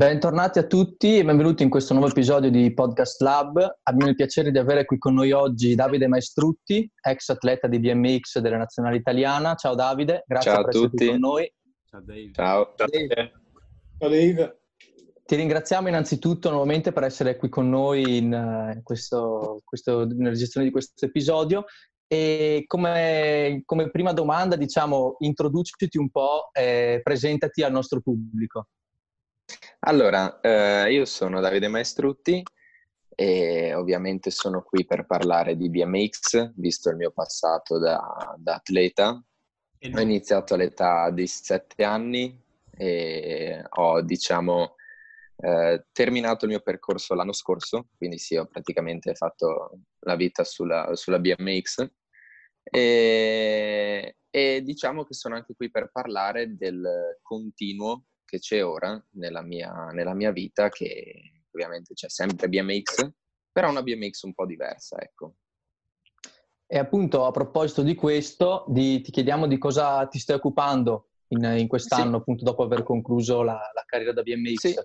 Bentornati a tutti e benvenuti in questo nuovo episodio di Podcast Lab. Abbiamo il piacere di avere qui con noi oggi Davide Maestrutti, ex atleta di BMX della nazionale italiana. Ciao Davide, grazie Ciao per essere qui con noi. Ciao Dave. Ciao. Ciao Dave. Ciao Dave. Ti ringraziamo innanzitutto nuovamente per essere qui con noi in, uh, questo, questo, nella registrazione di questo episodio e come, come prima domanda, diciamo, introduciti un po' e presentati al nostro pubblico. Allora, eh, io sono Davide Maestrutti e ovviamente sono qui per parlare di BMX, visto il mio passato da, da atleta. Ho iniziato all'età di 7 anni e ho, diciamo, eh, terminato il mio percorso l'anno scorso, quindi sì, ho praticamente fatto la vita sulla, sulla BMX. E, e diciamo che sono anche qui per parlare del continuo che c'è ora nella mia, nella mia vita, che ovviamente c'è sempre BMX, però una BMX un po' diversa, ecco. E appunto a proposito di questo, di, ti chiediamo di cosa ti stai occupando in, in quest'anno, sì. appunto dopo aver concluso la, la carriera da BMX. Sì,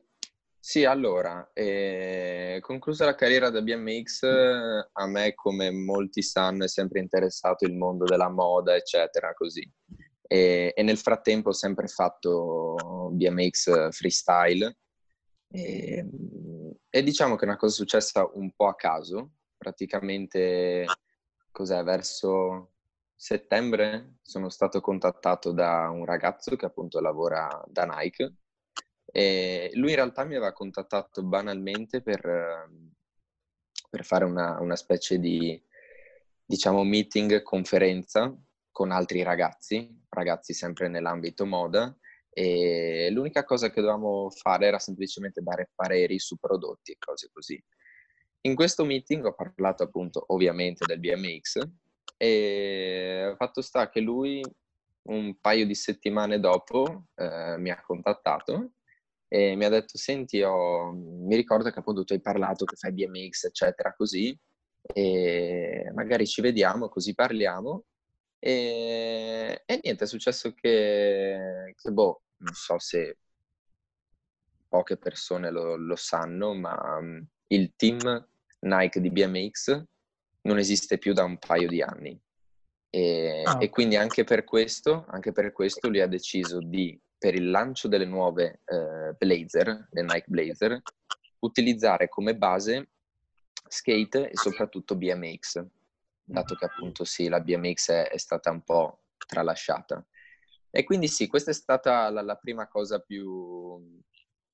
sì allora, eh, conclusa la carriera da BMX, a me come molti sanno è sempre interessato il mondo della moda, eccetera, così. E, e, nel frattempo ho sempre fatto BMX freestyle. E, e, diciamo che è una cosa successa un po' a caso, praticamente cos'è, verso settembre sono stato contattato da un ragazzo che appunto lavora da Nike. E lui in realtà mi aveva contattato banalmente per, per fare una, una specie di diciamo meeting, conferenza con altri ragazzi, ragazzi sempre nell'ambito moda, e l'unica cosa che dovevamo fare era semplicemente dare pareri su prodotti e cose così. In questo meeting ho parlato appunto ovviamente del BMX e fatto sta che lui un paio di settimane dopo eh, mi ha contattato e mi ha detto senti oh, mi ricordo che appunto tu hai parlato che fai BMX eccetera così e magari ci vediamo così parliamo e, e niente, è successo che, che, boh, non so se poche persone lo, lo sanno, ma mm, il team Nike di BMX non esiste più da un paio di anni. E, ah. e, quindi anche per questo, anche per questo lui ha deciso di, per il lancio delle nuove eh, Blazer, le Nike Blazer, utilizzare come base skate e soprattutto BMX dato che appunto sì, la BMX è, è stata un po' tralasciata. E quindi sì, questa è stata la, la prima cosa più,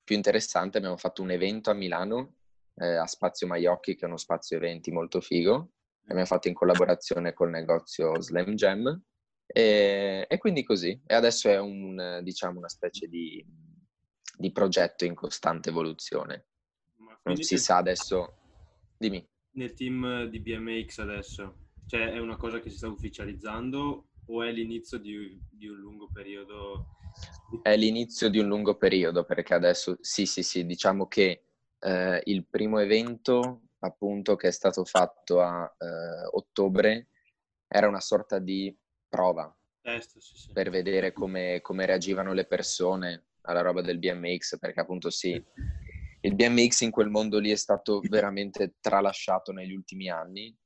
più, interessante. Abbiamo fatto un evento a Milano, eh, a Spazio Maiocchi, che è uno spazio eventi molto figo. Abbiamo fatto in collaborazione col negozio Slam Jam. E, e quindi così. E adesso è un, diciamo, una specie di, di progetto in costante evoluzione. Non si sa adesso... Dimmi nel team di BMX adesso? Cioè è una cosa che si sta ufficializzando o è l'inizio di, di un lungo periodo? È l'inizio di un lungo periodo perché adesso sì, sì, sì, diciamo che eh, il primo evento appunto che è stato fatto a eh, ottobre era una sorta di prova Test, sì, sì. per vedere come, come reagivano le persone alla roba del BMX perché appunto sì, il BMX in quel mondo lì è stato veramente tralasciato negli ultimi anni,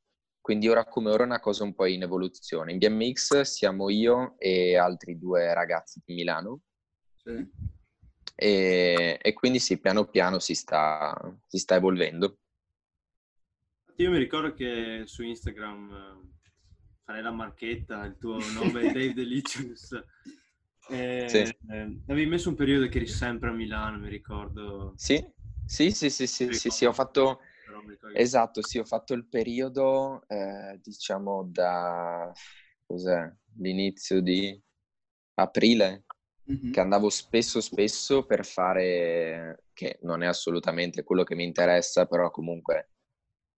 quindi ora come ora è una cosa un po' in evoluzione. In BMX siamo io e altri due ragazzi di Milano. Sì. E, e, quindi sì, piano piano si sta, si sta evolvendo. Io mi ricordo che su Instagram farei la marchetta, il tuo nome è Dave Delicious. E, sì. eh, avevi messo un periodo che eri sempre a Milano, mi ricordo. Sì, sì, sì, sì, sì, sì, sì, ho fatto... Esatto, sì, ho fatto il periodo, eh, diciamo, da... cos'è? L'inizio di aprile, mm-hmm. che andavo spesso, spesso per fare... che non è assolutamente quello che mi interessa, però comunque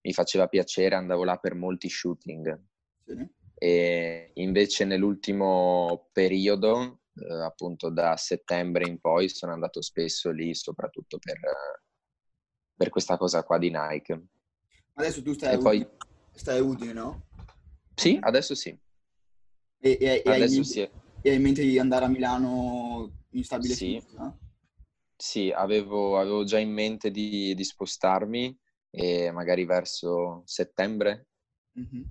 mi faceva piacere, andavo là per molti shooting. Sì. E invece nell'ultimo periodo, eh, appunto da settembre in poi, sono andato spesso lì, soprattutto per per questa cosa qua di Nike. Adesso tu stai, a Udine, poi... stai a Udine, no? Sì, adesso sì. E, e, e, adesso hai, sì. e hai in mente di andare a Milano in stabile sì. Fissa? sì, avevo, avevo già in mente di, di spostarmi e magari verso settembre. Mm-hmm.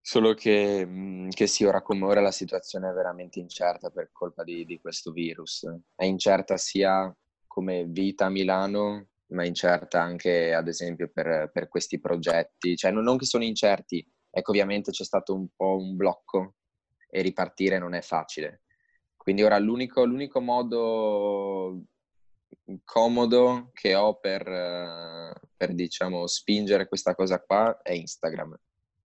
Solo che, mm, che, sì, ora come ora la situazione è veramente incerta per colpa di, di questo virus. È incerta sia come vita a Milano, ma incerta anche ad esempio per, per questi progetti. Cioè non, non che sono incerti, ecco ovviamente c'è stato un po' un blocco e ripartire non è facile. Quindi ora l'unico, l'unico modo comodo che ho per, per, diciamo, spingere questa cosa qua è Instagram.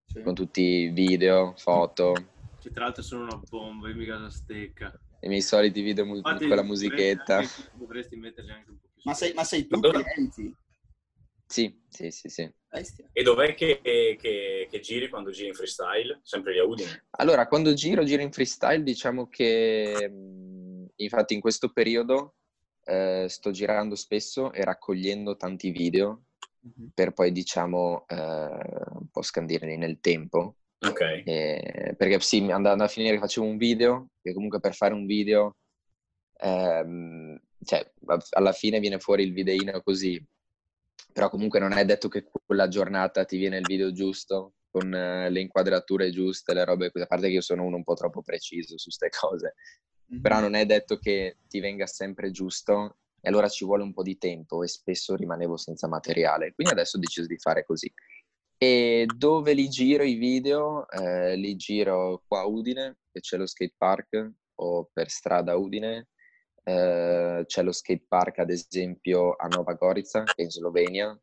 Sì. Con tutti i video, foto. Che tra l'altro sono una bomba, io mi casa stecca. I miei soliti video mu- con la musichetta. Dovresti, dovresti metterli anche un po'. Ma sei, ma sei tu clienti? Sì, sì, sì, sì. E dov'è che, che, che, giri quando giri in freestyle? Sempre lì a Udine? Allora, quando giro, giro in freestyle, diciamo che infatti in questo periodo eh, sto girando spesso e raccogliendo tanti video mm-hmm. per poi, diciamo, eh, un po' scandirli nel tempo. Ok. Eh, perché sì, andando a finire che facevo un video, che comunque per fare un video, ehm, cioè, alla fine viene fuori il videino così, però comunque non è detto che quella giornata ti viene il video giusto, con uh, le inquadrature giuste, le robe a parte che io sono uno un po' troppo preciso su queste cose, mm-hmm. però non è detto che ti venga sempre giusto e allora ci vuole un po' di tempo e spesso rimanevo senza materiale, quindi adesso ho deciso di fare così. E dove li giro i video? Eh, li giro qua a Udine, che c'è lo skate park, o per strada Udine. Eh, c'è lo skate park, ad esempio, a Nova Gorica, che è in Slovenia.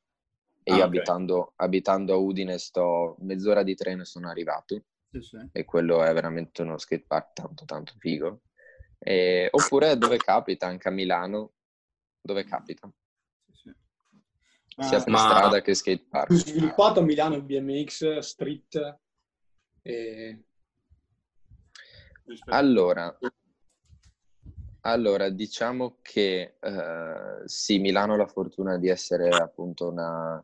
E io ah, okay. abitando, abitando, a Udine sto mezz'ora di treno e sono arrivato. Sì, sì. E quello è veramente uno skate park tanto, tanto figo. E, oppure dove capita, anche a Milano, dove capita. Sì, sia per ma... strada che skate park. Sviluppato a Milano BMX, street e... Allora, allora, diciamo che eh, sì, Milano ha la fortuna di essere appunto una,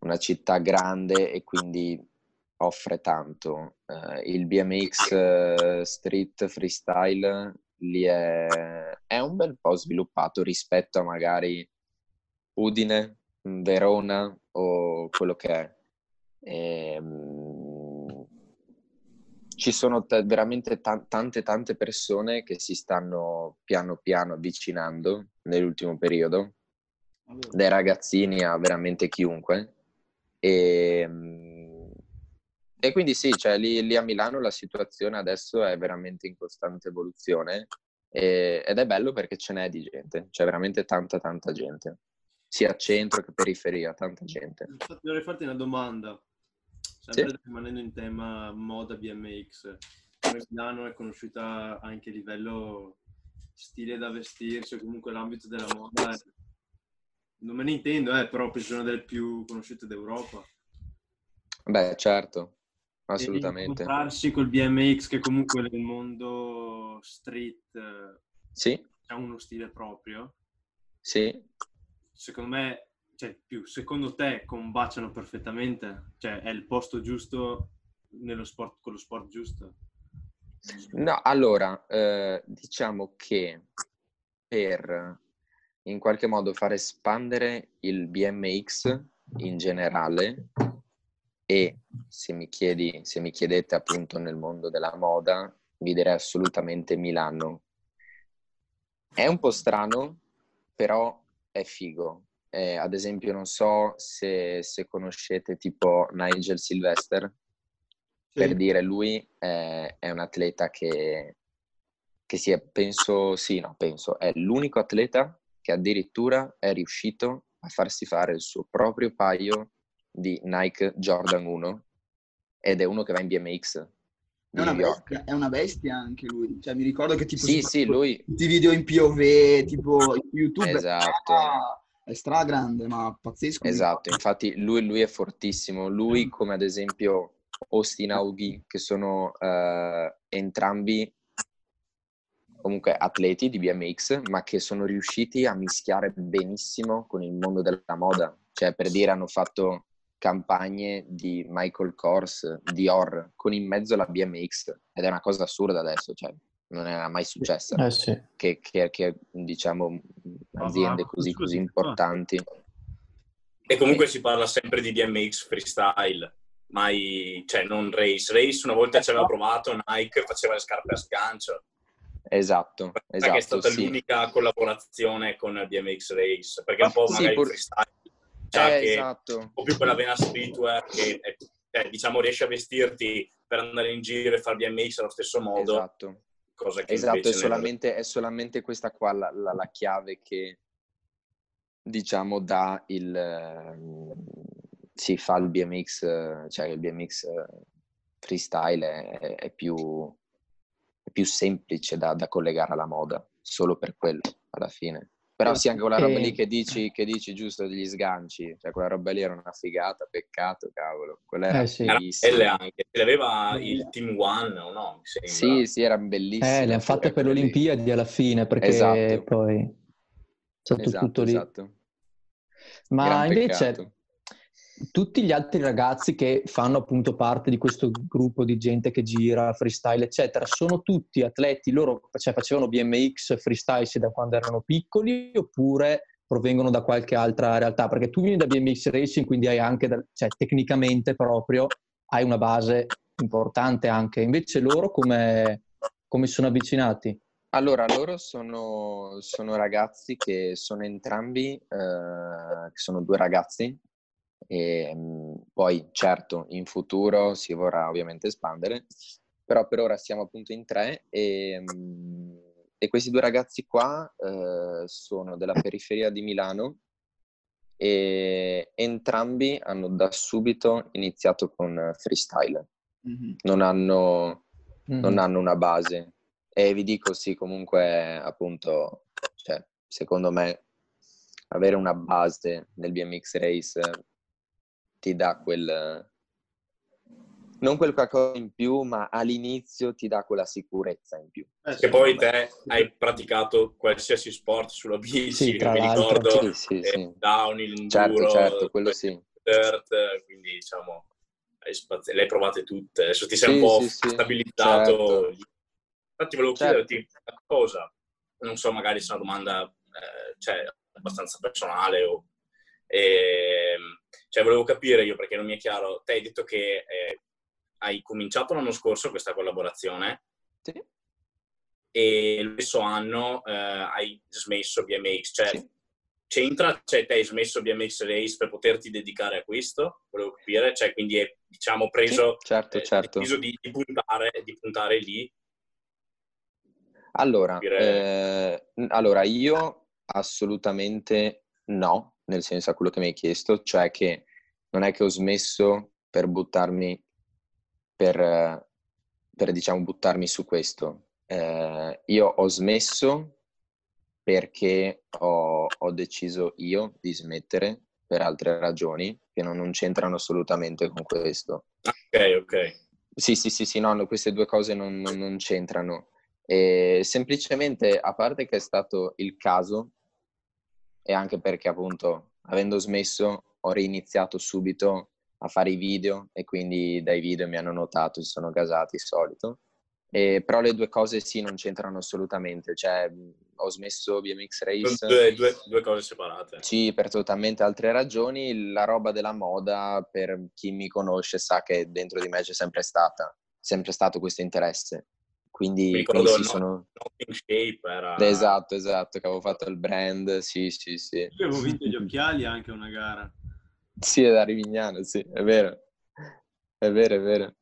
una città grande e quindi offre tanto. Eh, il BMX eh, Street Freestyle lì è, è, un bel po' sviluppato rispetto a magari Udine, Verona o quello che è. E, ehm, ci sono t- veramente t- tante tante persone che si stanno piano piano avvicinando nell'ultimo periodo, dai ragazzini a veramente chiunque. E, ehm, e quindi sì, cioè, lì, lì, a Milano la situazione adesso è veramente in costante evoluzione e, ed è bello perché ce n'è di gente, c'è veramente tanta tanta gente, sia a centro che periferia, tanta gente. Infatti vorrei farti una domanda, sempre sì. rimanendo in tema moda BMX. Milano è conosciuta anche a livello stile da vestirsi o comunque l'ambito della moda. Non me ne intendo, eh, però penso una delle più conosciute d'Europa. Beh, certo, assolutamente. Compararsi col BMX che comunque nel mondo street sì. ha uno stile proprio. Sì. Secondo me, cioè più, secondo te combaciano perfettamente? Cioè è il posto giusto nello sport, con lo sport giusto? No, allora, eh, diciamo che per in qualche modo far espandere il BMX in generale e se mi, chiedi, se mi chiedete appunto nel mondo della moda, vi direi assolutamente Milano. È un po' strano, però è figo. Eh, ad esempio, non so se, se conoscete tipo Nigel Sylvester, sì. per dire lui è, è un atleta che, che si è, penso, sì, no, penso, è l'unico atleta che addirittura è riuscito a farsi fare il suo proprio paio di Nike Jordan 1 ed è uno che va in BMX. È una, bestia, è una, bestia, anche lui. Cioè, mi ricordo che tipo sì, sì, lui... tutti i video in POV, tipo YouTube. Esatto. È stra grande, ma pazzesco. Esatto, infatti lui, lui, è fortissimo. Lui, come ad esempio Austin Aughi, che sono uh, entrambi comunque atleti di BMX, ma che sono riusciti a mischiare benissimo con il mondo della moda. Cioè, per dire, hanno fatto campagne di Michael Kors, di Or, con in mezzo la BMX, ed è una cosa assurda adesso, cioè non era mai successa. Eh sì. che, che, che, diciamo aziende così, scusi, così importanti. E comunque si parla sempre di BMX freestyle, mai, cioè non race. Race una volta ci aveva provato, Nike faceva le scarpe a sgancio. Esatto, che è esatto, stata sì. l'unica collaborazione con BMX Race, perché è un po' Sì, magari pur- freestyle, cioè Eh, che esatto. un po' più quella vena streetwear che è- cioè, diciamo riesci a vestirti per andare in giro e fare BMX allo stesso modo, Esatto. Cosa che Esatto, è invece nel- solamente, è solamente questa qua la, la- la chiave che diciamo dà il ehm, si fa il BMX, cioè il BMX eh, freestyle è, è più, è più semplice da, da collegare alla moda, solo per quello alla fine. Però sì, anche quella roba lì E- che dici, che dici giusto degli sganci, cioè quella roba lì era una figata, peccato, cavolo. Quella era Eh, sì. era bellissima. anche, ce l'aveva il Team One o no? Sì, sì, era bellissima. Eh, le hanno fatte per le lì. Olimpiadi alla fine, perché Esatto. poi è stato Esatto, tutto lì. esatto. Ma Gran invece peccato. Tutti gli altri ragazzi che fanno appunto parte di questo gruppo di gente che gira, freestyle, eccetera, sono tutti atleti, loro cioè, facevano BMX freestyle da quando erano piccoli oppure provengono da qualche altra realtà? Perché tu vieni da BMX Racing, quindi hai anche, da- cioè tecnicamente proprio, hai una base importante anche. Invece loro come, come sono avvicinati? Allora, loro sono, sono ragazzi che sono entrambi, eh, sono due ragazzi, e mh, poi certo in futuro si vorrà ovviamente espandere, però per ora siamo appunto in tre e, mh, e questi due ragazzi qua eh, sono della periferia di Milano e entrambi hanno da subito iniziato con freestyle, Mhm. non hanno non Mhm. hanno una base. E vi dico sì, comunque, appunto, cioè, secondo me, avere una base nel BMX Race ti dà quel... Non quel qualcosa in più, ma all'inizio ti dà quella sicurezza in più. Eh, Che poi te hai praticato qualsiasi sport sulla bici, Sì, tra mi l'altro. ricordo Sì, sì, eh, sì. downhill, enduro, Certo, certo, quello sì. dirt, quindi diciamo hai spazi- le hai provate tutte, adesso ti sei Sì, un po' sì, sì, stabilizzato. certo. Infatti volevo Certo. chiederti una cosa, non so magari se è una domanda eh, cioè, abbastanza personale o... ehm, cioè volevo capire io perché non mi è chiaro, te hai detto che eh, hai cominciato l'anno scorso questa collaborazione Sì. e lo stesso anno eh, hai smesso BMX, cioè Sì. c'entra, cioè te hai smesso BMX Race per poterti dedicare a questo? Volevo capire, cioè quindi è diciamo preso, Sì, certo, eh, certo. deciso di, di puntare, di puntare lì. Allora, eh, allora, io assolutamente no, nel senso a quello che mi hai chiesto, cioè che non è che ho smesso per buttarmi, per, per diciamo buttarmi su questo. Eh, io ho smesso perché ho, ho deciso io di smettere per altre ragioni che non, non c'entrano assolutamente con questo. Ok, ok. Sì, sì, sì, sì, no, no, queste due cose non, non- non c'entrano. E semplicemente, a parte che è stato il caso, e anche perché appunto, avendo smesso, ho riniziato subito a fare i video e quindi dai video mi hanno notato, si sono gasati, solito. E, però le due cose sì, non c'entrano assolutamente. Cioè, ho smesso BMX Race. due, due- due cose separate. Sì, per totalmente altre ragioni. La roba della moda, per chi mi conosce, sa che dentro di me c'è sempre stata, sempre stato questo interesse. Quindi, Mi quindi sì, no- sono... Shape era... Esatto, esatto, che avevo fatto il brand, sì, sì, sì. Io avevo vinto gli occhiali anche una gara. Sì, è da Rivignano, sì, è vero. È vero, è vero.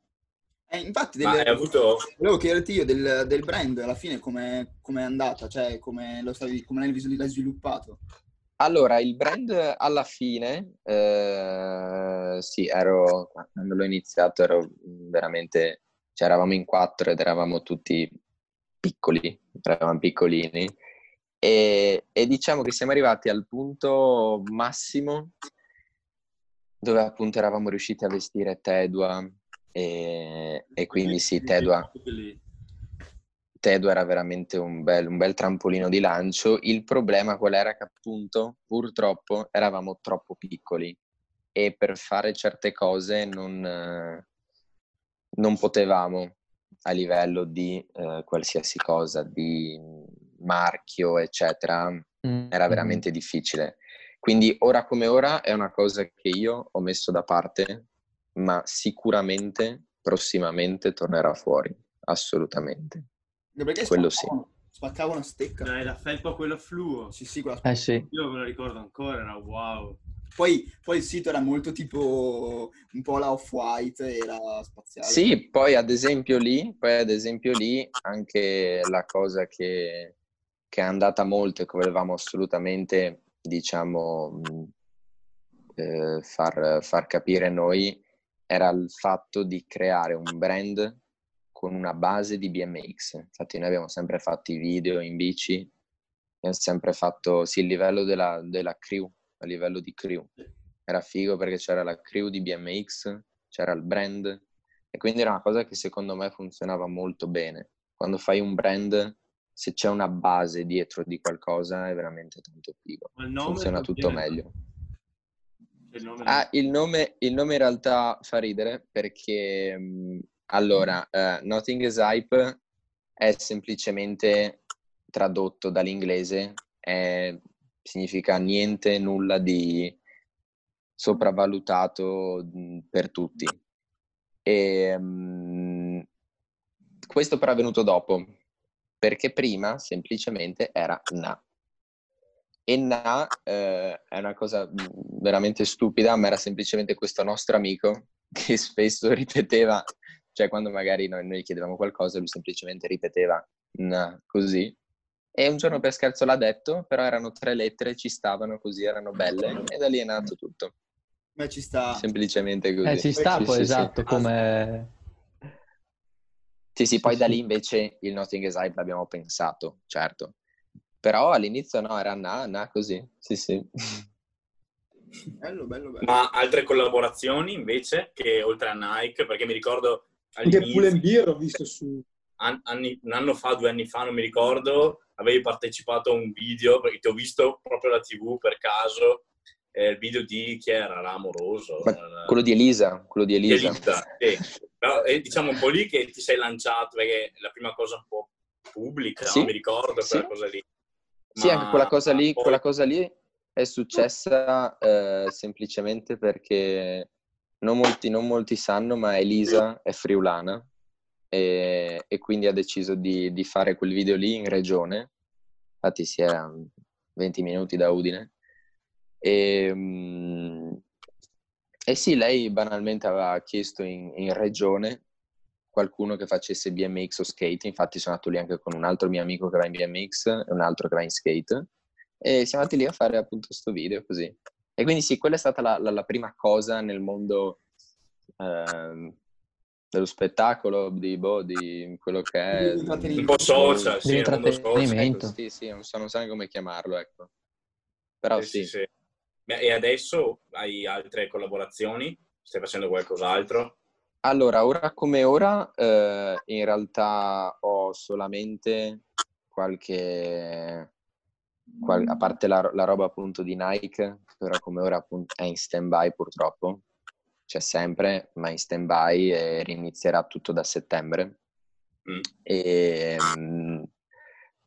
Eh, infatti, Ma delle- hai avuto... volevo chiederti io del, del brand, alla fine come è andata, cioè come lo stavi, come l'hai, vis- l'hai sviluppato. Allora, il brand alla fine, eh, sì, ero, quando l'ho iniziato ero veramente, cioè eravamo in quattro ed eravamo tutti piccoli, eravamo piccolini e, e diciamo che siamo arrivati al punto massimo dove appunto eravamo riusciti a vestire Tedua e, e quindi sì, Tedua. Tedo era veramente un bel, un bel trampolino di lancio. Il problema qual era che appunto, purtroppo, eravamo troppo piccoli e per fare certe cose non, non potevamo a livello di eh, qualsiasi cosa, di marchio, eccetera, mm. era veramente difficile. Quindi ora come ora è una cosa che io ho messo da parte, ma sicuramente prossimamente tornerà fuori, assolutamente. Perché Quello sì. Spaccava una stecca. Dai, la felpa quella fluo. Sì, sì, quella Eh sì. Io me la ricordo ancora, era wow. Poi, poi il sito era molto tipo un po' la off-white, era spaziale. Sì, poi ad esempio lì, ad esempio lì anche la cosa che, che è andata molto e che volevamo assolutamente, diciamo, eh, far, far capire noi era il fatto di creare un brand con una base di BMX. Infatti noi abbiamo sempre fatto i video in bici, abbiamo sempre fatto, sì, il livello della, della crew, a livello di crew. Era figo perché c'era la crew di BMX, c'era il brand e quindi era una cosa che secondo me funzionava molto bene. Quando fai un brand, se c'è una base dietro di qualcosa è veramente tanto figo. Funziona tutto meglio. Il nome, ah, il nome, il nome in realtà fa ridere perché mh, allora, uh, Nothing is Hype è semplicemente tradotto dall'inglese, è, significa niente, nulla di sopravvalutato per tutti. E, um, questo però è venuto dopo, perché prima semplicemente era Na. E Na eh, è una cosa veramente stupida, ma era semplicemente questo nostro amico che spesso ripeteva, cioè quando magari noi, noi chiedevamo qualcosa, lui semplicemente ripeteva Na così. E un giorno per scherzo l'ha detto, però erano tre lettere, ci stavano così, erano belle, e da lì è nato tutto. Ma ci sta. Semplicemente così. Eh, ci sta sì, poi, sì, esatto, sì. come... Sì, sì, poi da lì invece il Nothing is Hype l'abbiamo pensato, certo. Però all'inizio no, era na, na così, sì, sì. Bello, bello, bello. Ma altre collaborazioni invece che oltre a Nike, perché mi ricordo Anche Pull Beer ho visto su... Anni, un anno fa, due anni fa, non mi ricordo, avevi partecipato a un video, perché ti ho visto proprio alla tv per caso, eh, il video di chi era? L'amoroso? Ma quello di Elisa, quello di Elisa. Elisa sì. Però, è, diciamo un po' lì che ti sei lanciato, perché è la prima cosa un po' pubblica, Sì. no? mi ricordo Sì. quella cosa lì. Sì, Ma anche quella cosa lì, poi- quella cosa lì è successa eh, semplicemente perché non molti, non molti sanno, ma Elisa è friulana e, e quindi ha deciso di, di fare quel video lì in regione. Infatti si è a 20 minuti da Udine. E, mm, e sì, lei banalmente aveva chiesto in, in regione qualcuno che facesse BMX o skate, infatti sono andato lì anche con un altro mio amico che va in BMX e un altro che va in skate e siamo andati lì a fare appunto questo video così. E quindi sì, quella è stata la, la- la prima cosa nel mondo ehm, dello spettacolo, di, boh, di quello che è... Di intrattenimento. Un po' social, sì, mondo Intrattenimento. social. Ecco, sì, sì, non so, non so neanche come chiamarlo, ecco. Però Sì, sì. sì, sì. Beh, E adesso hai altre collaborazioni? Stai facendo qualcos'altro? Allora, ora come ora, eh, in realtà ho solamente qualche, qual- a parte la, la roba appunto di Nike, però come ora appunto è in stand-by purtroppo, c'è sempre, ma in stand-by e rinizierà tutto da settembre. Mm. E, mm,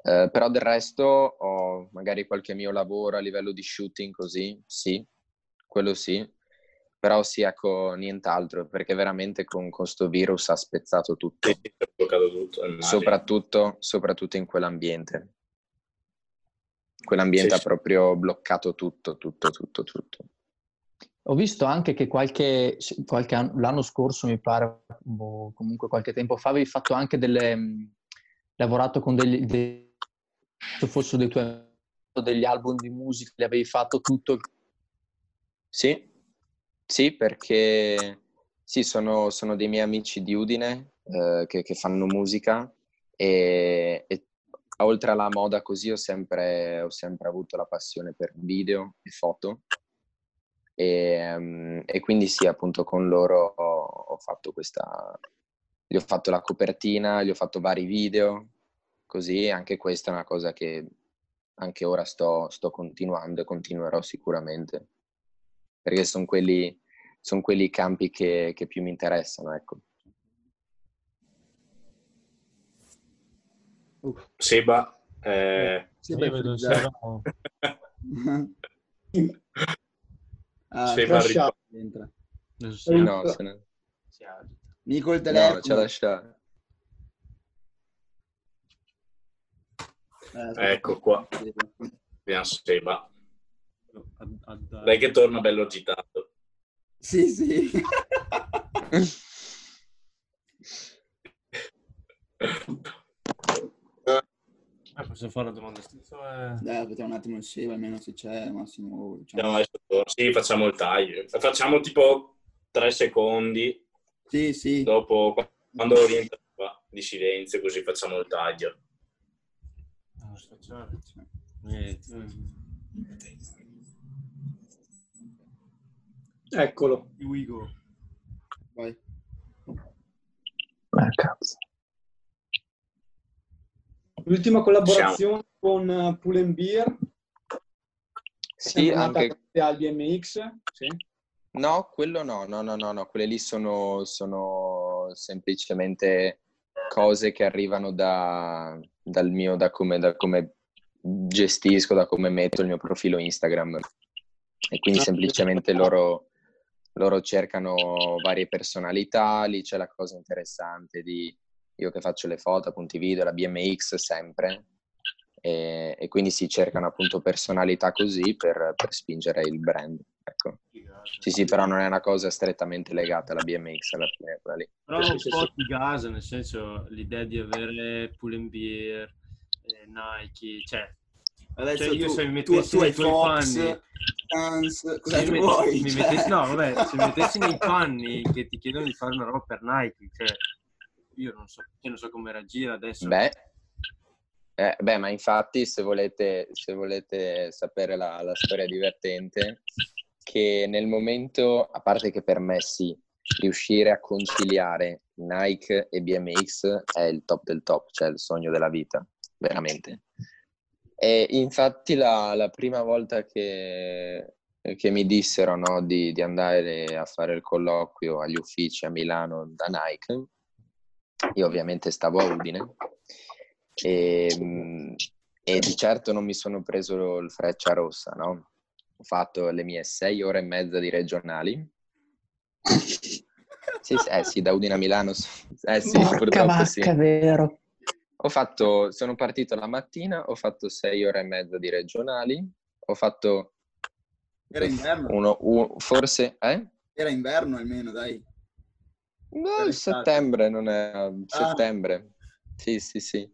eh, però del resto ho magari qualche mio lavoro a livello di shooting così, sì, quello sì, però sì, ecco, nient'altro, perché veramente con questo virus ha spezzato tutto, bloccato tutto, soprattutto, soprattutto in quell'ambiente. Quell'ambiente Sì, ha proprio bloccato tutto, tutto, tutto, tutto. Ho visto anche che qualche, qualche anno, l'anno scorso, mi pare, o comunque qualche tempo fa, avevi fatto anche delle... mh, lavorato con degli... dei- se fossero dei tuoi degli album di musica, li avevi fatto tutto. Sì, sì, perché sì, sono, sono dei miei amici di Udine eh, che, che fanno musica e, e oltre alla moda così ho sempre, ho sempre avuto la passione per video e foto e, mm, e quindi sì, appunto con loro ho, ho fatto questa, gli ho fatto la copertina, gli ho fatto vari video, così anche questa è una cosa che anche ora sto, sto continuando e continuerò sicuramente perché sono quelli, son quelli i campi che, che più mi interessano, ecco. Seba, Eh, Sì, Io beh, vedo. Seba- ah, Sì, ma lascia- entra. si, No, se ne... Nico il telefono. no, c'è lasciato. Eh, ecco qua, vediamo Seba. Ad- ad- Dai che torna bello agitato. Sì, sì. Eh, posso fare la domanda stessa? Eh, Dai, aspetta un attimo il save, almeno se c'è, Massimo. diciamo. Adesso, torna. Sì, facciamo il taglio. Facciamo tipo tre secondi Sì, sì. dopo quando rientra qua di silenzio, così facciamo il taglio. niente. Eccolo. Here we go. Vai. Ah, cazzo. L'ultima collaborazione con uh, Pull Beer. Sì, anche... grazie al BMX. Sì. No, quello no, no, no, no, no, quelle lì sono, sono semplicemente cose che arrivano da, dal mio, da come, da come gestisco, da come metto il mio profilo Instagram. E quindi semplicemente loro, loro cercano varie personalità, lì c'è la cosa interessante di io che faccio le foto, appunto i video, la BMX sempre, e, e quindi si cercano appunto personalità così per, per spingere il brand. Ecco. Sì, sì, però non è una cosa strettamente legata alla BMX alla fine, quella lì. Però un po' sì. ti gasa, nel senso l'idea di avere Pull and Beer, eh, Nike, cioè, Adesso Cioè, io tu, se mi tu, mettessi tu hai nei tuoi Fox, panni- Stans, cosa se tu mi, vuoi? Cioè, mettessi, no, vabbè, se mi mettessi nei panni che ti chiedono di fare una roba per Nike, cioè, io non so, io non so come reagire adesso. Beh, eh, beh, ma infatti se volete, se volete sapere la, la storia divertente, che nel momento, a parte che per me sì, riuscire a conciliare Nike e BMX è il top del top, cioè il sogno della vita, veramente. E infatti la, la prima volta che, che mi dissero no, di, di andare a fare il colloquio agli uffici a Milano da Nike, io ovviamente stavo a Udine e, mm, e di certo non mi sono preso il freccia rossa, no? Ho fatto le mie sei ore e mezza di regionali. Sì, sì, eh sì, da Udine a Milano. Eh sì, Porca purtroppo vacca, sì. è vero. Ho fatto, sono partito la mattina, ho fatto sei ore e mezza di regionali, ho fatto Era inverno, uno, un- forse, eh? era inverno almeno, dai. No, estate. settembre, non è settembre. Sì, sì, sì.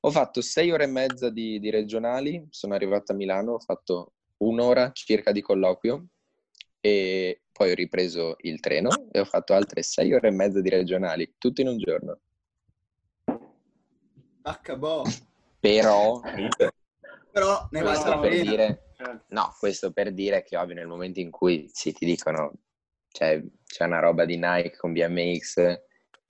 Ho fatto sei ore e mezza di, di regionali, sono arrivato a Milano, ho fatto un'ora circa di colloquio e poi ho ripreso il treno e ho fatto altre sei ore e mezza di regionali, tutto in un giorno. H-boh. Però, Però ne vale questo per dire, Cioè, no, questo per dire che ovvio nel momento in cui sì, ti dicono cioè, c'è una roba di Nike con BMX,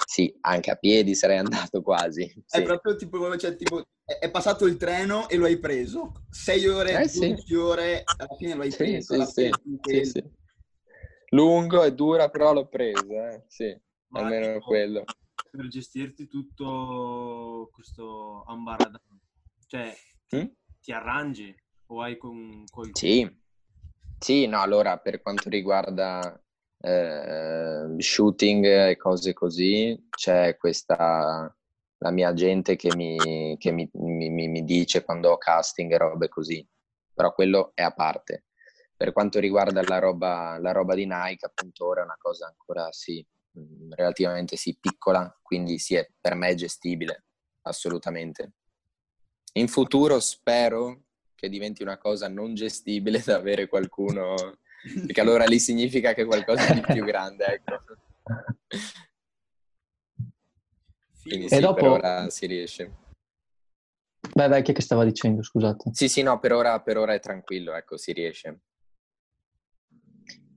sì, anche a piedi sarei andato quasi. È sì. proprio tipo, cioè, tipo, è, è passato il treno e lo hai preso. 6 ore, Eh, sì. 12 ore, alla fine lo hai Sì, preso. sì, la sì. Lungo e dura, però l'ho preso, eh. Sì, ma almeno tipo, quello. Per gestirti tutto questo ambaradan, cioè, Mm? ti arrangi o hai con qualcuno? Sì, sì, no, allora per quanto riguarda eh, shooting e cose così, c'è questa, la mia agente che, mi, che mi, mi- mi- dice quando ho casting e robe così, però quello è a parte. Per quanto riguarda la roba, la roba di Nike, appunto ora è una cosa ancora sì, mh, relativamente sì, piccola, quindi sì, è, per me è gestibile, assolutamente. In futuro spero che diventi una cosa non gestibile da avere qualcuno, perché allora lì significa che qualcosa di più grande, ecco. Quindi Figo. E sì, dopo- per ora si riesce. Chi è che stava dicendo, scusate. Sì, sì, no, per ora, per ora è tranquillo, ecco, si riesce.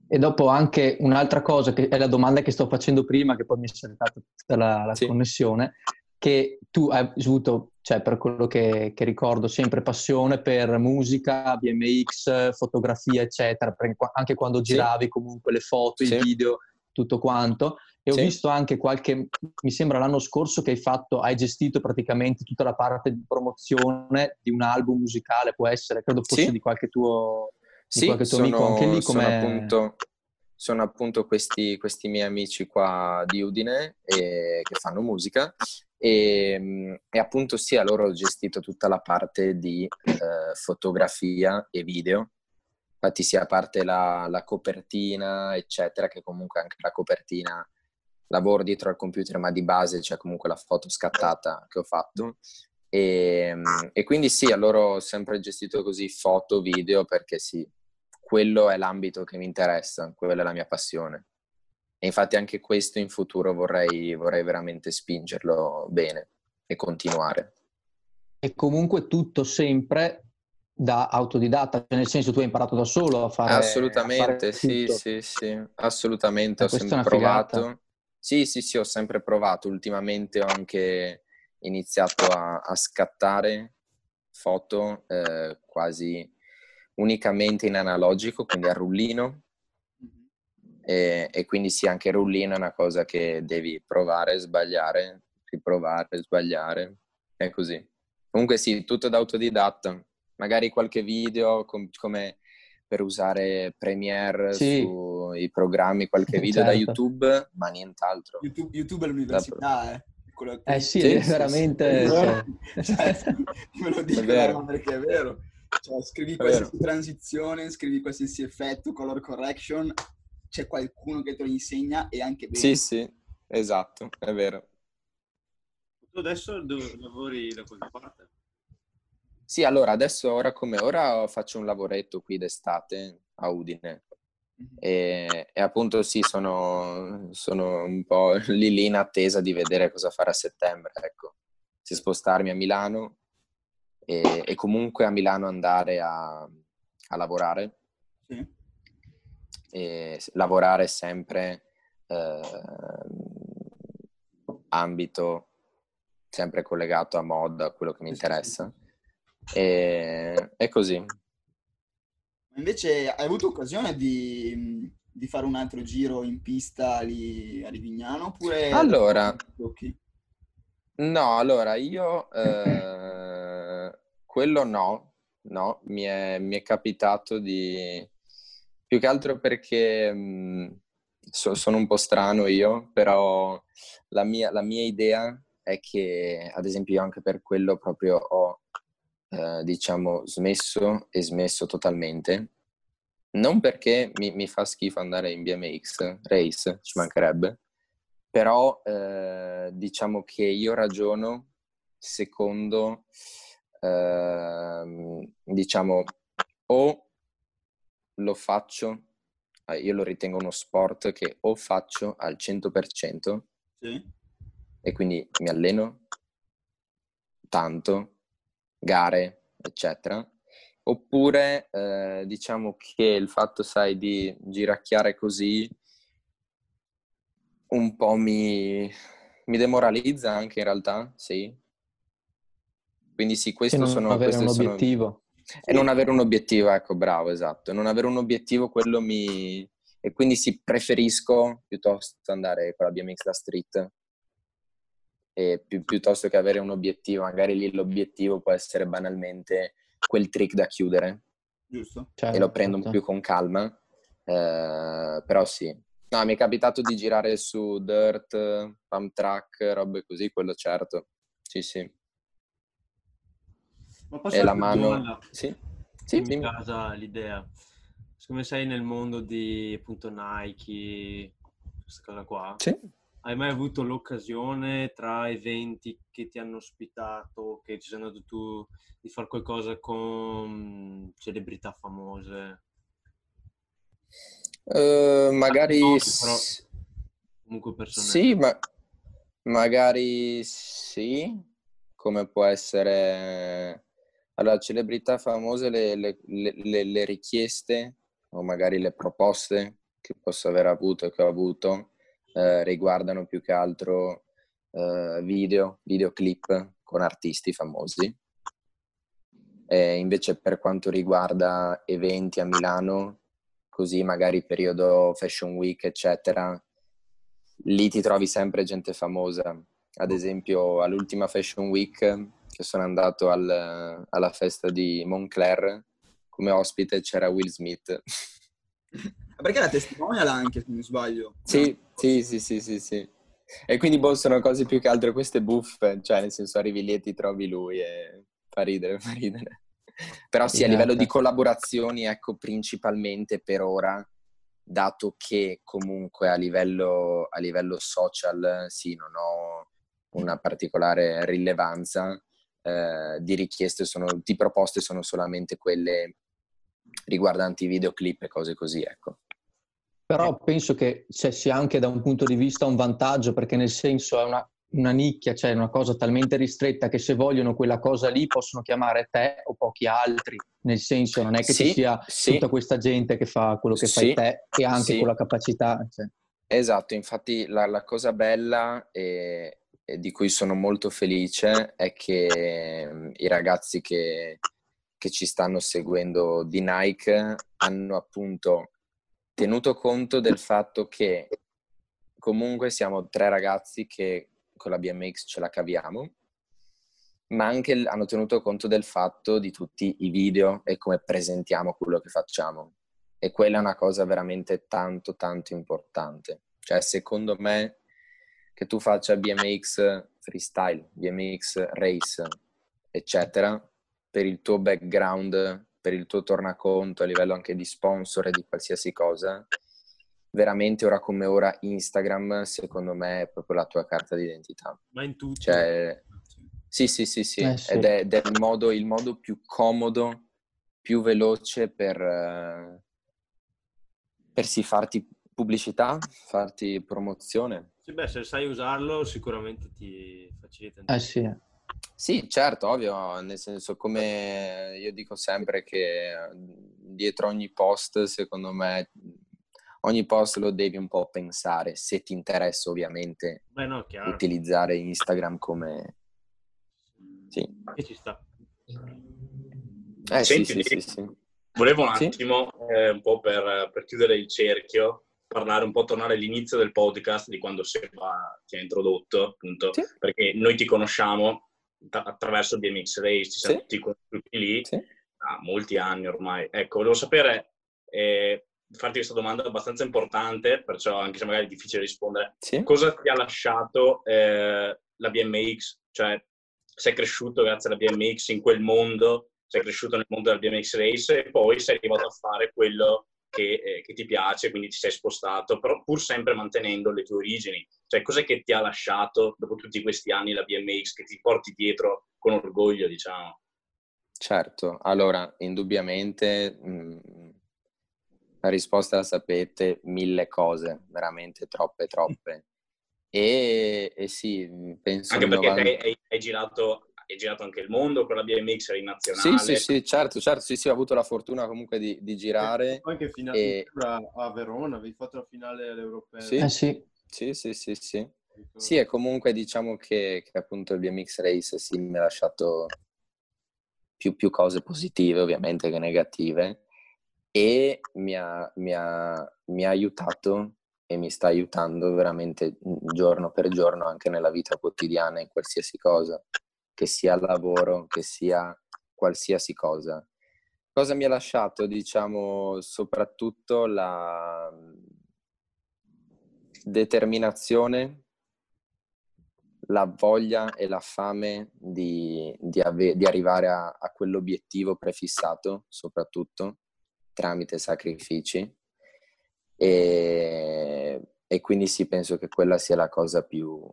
E dopo anche un'altra cosa, che è la domanda che sto facendo prima, che poi mi è saltata tutta la, la Sì. connessione, che tu hai avuto, cioè per quello che, che ricordo, sempre passione per musica, BMX, fotografia, eccetera, anche quando Sì. giravi comunque le foto, Sì. i video, tutto quanto. E ho Sì. visto anche qualche, mi sembra l'anno scorso che hai fatto, hai gestito praticamente tutta la parte di promozione di un album musicale, può essere, credo fosse Sì. di qualche tuo, di Sì, qualche tuo sono, amico, anche lì come... appunto, sono appunto questi, questi miei amici qua di Udine e- che fanno musica e, mm, e appunto sì, a loro ho gestito tutta la parte di eh, fotografia e video. Infatti sia parte la, la copertina, eccetera, che comunque anche la copertina lavoro dietro al computer, ma di base c'è comunque la foto scattata che ho fatto. E, e quindi sì, a loro ho sempre gestito così foto, video, perché sì, quello è l'ambito che mi interessa, quella è la mia passione. E infatti anche questo in futuro vorrei, vorrei veramente spingerlo bene e continuare. E comunque tutto sempre da autodidatta, cioè nel senso tu hai imparato da solo a fare... Assolutamente, a fare sì, sì, sì, assolutamente. Eh, Ho sempre figata. provato. Sì, sì, sì, ho sempre provato. Ultimamente ho anche iniziato a, a scattare foto eh, quasi unicamente in analogico, quindi a rullino. E, e quindi sì, anche rullino è una cosa che devi provare, sbagliare, riprovare, sbagliare. È così. Comunque sì, tutto da autodidatta. Magari qualche video com- come per usare Premiere Sì. sui programmi, qualche video da Certo. YouTube, ma nient'altro. YouTube, YouTube è l'università, eh. Quello che- Eh sì, Sì, è sì, veramente... sì. cioè- Cioè, me lo dico vero. no, perché è vero. Cioè, scrivi È qualsiasi transizione, scrivi qualsiasi effetto, color correction, c'è qualcuno che te lo insegna e anche bene. Sì, sì, esatto, è vero. Tu adesso dove lavori da qualche parte? Sì, allora adesso, ora come ora, faccio un lavoretto qui d'estate a Udine. Mhm. E, e appunto sì, sono, sono un po' lì lì in attesa di vedere cosa fare a settembre, ecco. Se spostarmi a Milano e, e comunque a Milano andare a, a lavorare Sì. E lavorare sempre eh, ambito sempre collegato a mod, a quello che mi interessa. E, e così. Invece hai avuto occasione di, di fare un altro giro in pista lì a Livignano oppure... Allora. No, allora io eh, quello no, no, mi è, mi è capitato di più che altro perché mh, so- sono un po' strano io, però la mia, la mia idea è che, ad esempio, io anche per quello proprio ho, eh, diciamo, smesso e smesso totalmente. Non perché mi, mi fa schifo andare in BMX race, ci mancherebbe, però eh, diciamo che io ragiono secondo, ehm, diciamo, o lo faccio, eh, io lo ritengo uno sport che o faccio al 100% Sì. e quindi mi alleno tanto, gare, eccetera, oppure eh, diciamo che il fatto, sai, di giracchiare così un po' mi, mi demoralizza anche in realtà, sì. Quindi sì, questo sono, avere un sono- E non avere un obiettivo, ecco, bravo, esatto. Non avere un obiettivo, quello mi... E quindi sì, preferisco piuttosto andare con la BMX da street. E pi- piuttosto che avere un obiettivo, magari lì l'obiettivo può essere banalmente quel trick da chiudere Giusto? Certo, e lo prendo certo. più con calma. Eh, però sì. No, mi è capitato di girare su dirt, pump track, robe così, quello certo. Sì, sì. Ma posso E la mano... domanda? Sì, sì, mi dimmi. casa l'idea. Siccome sei nel mondo di appunto Nike, questa cosa qua, Sì. hai mai avuto l'occasione tra eventi che ti hanno ospitato, che ci sei andato tu, di fare qualcosa con celebrità famose? Eh, magari... No, s- però comunque persone. Sì, ma magari sì, come può essere... Allora, celebrità famose, le, le- le- le- richieste o magari le proposte che posso aver avuto e che ho avuto eh, riguardano più che altro eh, video, videoclip con artisti famosi. E invece per quanto riguarda eventi a Milano, così magari periodo Fashion Week, eccetera, lì ti trovi sempre gente famosa. Ad esempio, all'ultima Fashion Week che sono andato al, alla festa di Moncler, come ospite c'era Will Smith. Perché la testimonial anche, se non sbaglio. Sì, no. sì, sì, sì, sì, sì. E quindi boh, sono cose più che altro queste buffe, cioè nel senso arrivi lì e ti trovi lui e fa ridere, fa ridere. Però sì, a livello di esatto. collaborazioni, ecco, principalmente per ora, dato che comunque a livello, a livello social, sì, non ho una particolare rilevanza, eh, di richieste sono, di proposte sono solamente quelle riguardanti videoclip e cose così, ecco. Però penso che cioè, sia anche da un punto di vista un vantaggio, perché nel senso è una, una nicchia, cioè una cosa talmente ristretta che se vogliono quella cosa lì possono chiamare te o pochi altri, nel senso non è che sì, ci sia sì. tutta questa gente che fa quello che sì, fai te e anche con la capacità. Cioè. Esatto, infatti la, la cosa bella è, di cui sono molto felice è che mm, i ragazzi che, che ci stanno seguendo di Nike hanno appunto tenuto conto del fatto che comunque siamo tre ragazzi che con la BMX ce la caviamo, ma anche hanno tenuto conto del fatto di tutti i video e come presentiamo quello che facciamo. E quella è una cosa veramente tanto, tanto importante. Cioè, secondo me, che tu faccia BMX freestyle, BMX race, eccetera, per il tuo background, per il tuo tornaconto a livello anche di sponsor e di qualsiasi cosa, veramente ora come ora Instagram, secondo me, è proprio la tua carta d'identità. Ma in tutto. Cioè, sì, sì, sì, sì. Eh, sì. Ed è, ed è il, modo, il, modo, più comodo, più veloce per, per sì, farti pubblicità, farti promozione. Sì, beh, se sai usarlo sicuramente ti facilita. Eh sì. Sì, certo, ovvio, nel senso come io dico sempre che dietro ogni post, secondo me, ogni post lo devi un po' pensare, se ti interessa ovviamente Beh, no, utilizzare Instagram come... Sì. E ci sta. Eh, Senti, sì, sì, sì, Volevo un attimo, eh, un po' per, per chiudere il cerchio, parlare un po', tornare all'inizio del podcast di quando Seba ti ha introdotto, appunto, sì. perché noi ti conosciamo attraverso BMX Race, ci siamo sì. tutti conosciuti lì sì. da molti anni ormai. Ecco, volevo sapere, eh, farti questa domanda abbastanza importante, perciò anche se magari è difficile rispondere, cosa ti ha lasciato eh, la BMX? Cioè, sei cresciuto grazie alla BMX in quel mondo, sei cresciuto nel mondo della BMX Race e poi sei arrivato a fare quello che, eh, che, ti piace, quindi ti sei spostato, però pur sempre mantenendo le tue origini. Cioè, cos'è che ti ha lasciato dopo tutti questi anni la BMX, che ti porti dietro con orgoglio, diciamo? Certo, allora, indubbiamente mh, mm, la risposta la sapete, mille cose, veramente troppe, troppe. E, e sì, penso... Anche perché 90... hai, hai, girato hai girato anche il mondo con la BMX, eri nazionale. Sì, sì, sì, certo, certo, sì, sì, ho avuto la fortuna comunque di, di girare. Anche finale e... a Verona, avevi fatto la finale all'Europeo. Sì, eh, sì. sì, sì, sì, sì. Sì, e comunque diciamo che, che appunto il BMX Race sì, mi ha lasciato più, più cose positive ovviamente che negative e mi ha, mi, ha, mi ha aiutato e mi sta aiutando veramente giorno per giorno anche nella vita quotidiana in qualsiasi cosa che sia lavoro, che sia qualsiasi cosa. Cosa mi ha lasciato, diciamo, soprattutto la determinazione, la voglia e la fame di, di, ave- di arrivare a, a quell'obiettivo prefissato, soprattutto tramite sacrifici. E, e quindi sì, penso che quella sia la cosa più,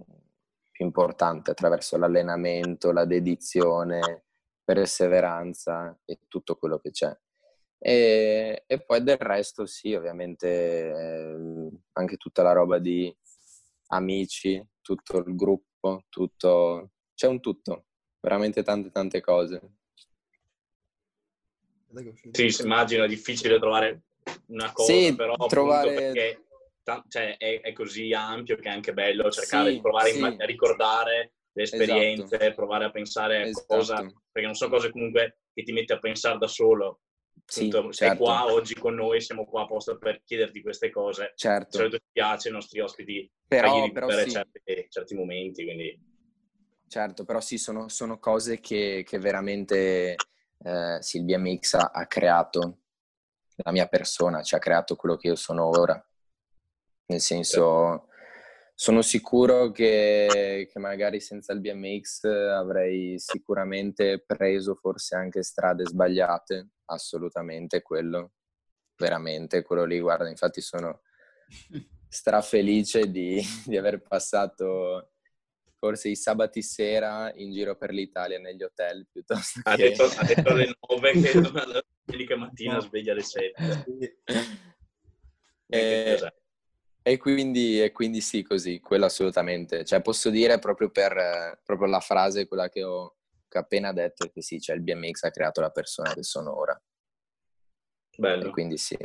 più importante attraverso l'allenamento, la dedizione, perseveranza e tutto quello che c'è. E, e poi del resto sì, ovviamente eh, anche tutta la roba di amici, tutto il gruppo, tutto, c'è un tutto, veramente tante tante cose. Sì, immagino è difficile trovare una cosa, sì, però trovare... perché cioè, è, è, così ampio che è anche bello cercare sì, di provare sì. a ricordare le esperienze, esatto. provare a pensare a esatto. cosa, perché non so cose comunque che ti metti a pensare da solo, Sì, Appunto, sei certo. qua oggi con noi, siamo qua apposta per chiederti queste cose. Certo. Di solito ci piace ai nostri ospiti però, però sì. certi, certi, momenti, quindi... Certo, però sì, sono, sono cose che, che veramente eh, Silvia Mix ha, ha, creato la mia persona, ci ha creato quello che io sono ora. Nel senso, sono sicuro che, che, magari senza il BMX avrei sicuramente preso forse anche strade sbagliate, assolutamente quello, veramente quello lì, guarda, infatti sono strafelice di, di aver passato forse i sabati sera in giro per l'Italia negli hotel piuttosto che... Ha detto, ha detto alle 9 che domenica mattina sveglia alle 7. e, e, quindi, e quindi sì, così, quello assolutamente. Cioè posso dire proprio per proprio la frase, quella che ho, che ho appena detto, che sì, cioè il BMX ha creato la persona che sono ora. Bello. E quindi sì.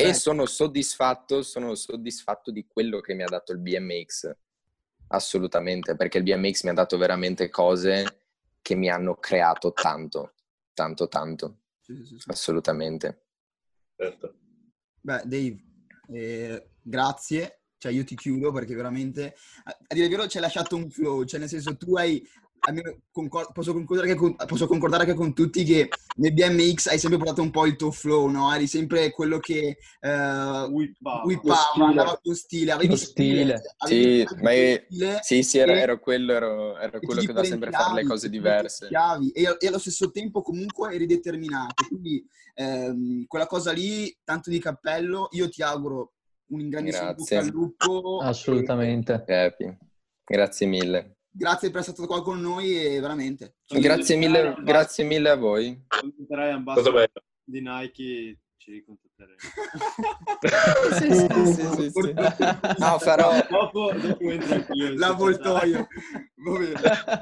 E sono soddisfatto, sono soddisfatto di quello che mi ha dato il BMX assolutamente, perché il BMX mi ha dato veramente cose che mi hanno creato tanto, tanto, tanto. Sì, sì, sì. Assolutamente. Certo. Beh, Dave, eh, grazie. Cioè, io ti chiudo perché veramente, a dire il vero, ci hai lasciato un flow. Cioè, nel senso, tu hai concor- posso, concordare con, posso, concordare anche con tutti che nel BMX hai sempre portato un po' il tuo flow, no? Eri sempre quello che uh, whippava, andava con stile, avevi stile. Avevi sì, ma è, stile sì, sì, ero, ero quello, ero, ero quello che doveva sempre fare le cose diverse. E, e, allo stesso tempo comunque eri determinato. Quindi ehm, quella cosa lì, tanto di cappello, io ti auguro un grandissimo bocca al lupo. Assolutamente. E... Grazie mille grazie per essere stato qua con noi e veramente. Grazie mille, grazie mille a voi. Diventerai ambassador di Nike, ci ricontatteremo. sì, sì, sì, sì, sì. No, farò... Dopo, dopo L'avvoltoio.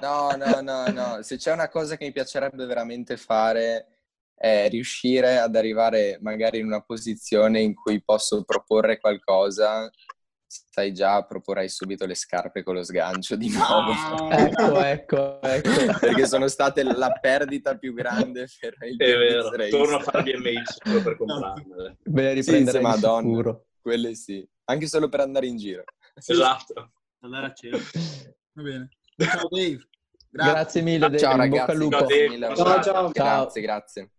No, no, no, no. Se c'è una cosa che mi piacerebbe veramente fare è riuscire ad arrivare magari in una posizione in cui posso proporre qualcosa sai già, proporrai subito le scarpe con lo sgancio di nuovo. Ah, ecco, ecco, ecco. Perché sono state la perdita più grande per il È vero, race. torno a fare BMX solo per comprarle. Ve le riprenderei sì, madonna, sicuro. Quelle sì, anche solo per andare in giro. Esatto. Andare a cielo. Va bene. Ciao Dave. Grazie, grazie mille Dave. Ciao ragazzi. Ciao, Dave. Ciao, ciao. Grazie, grazie.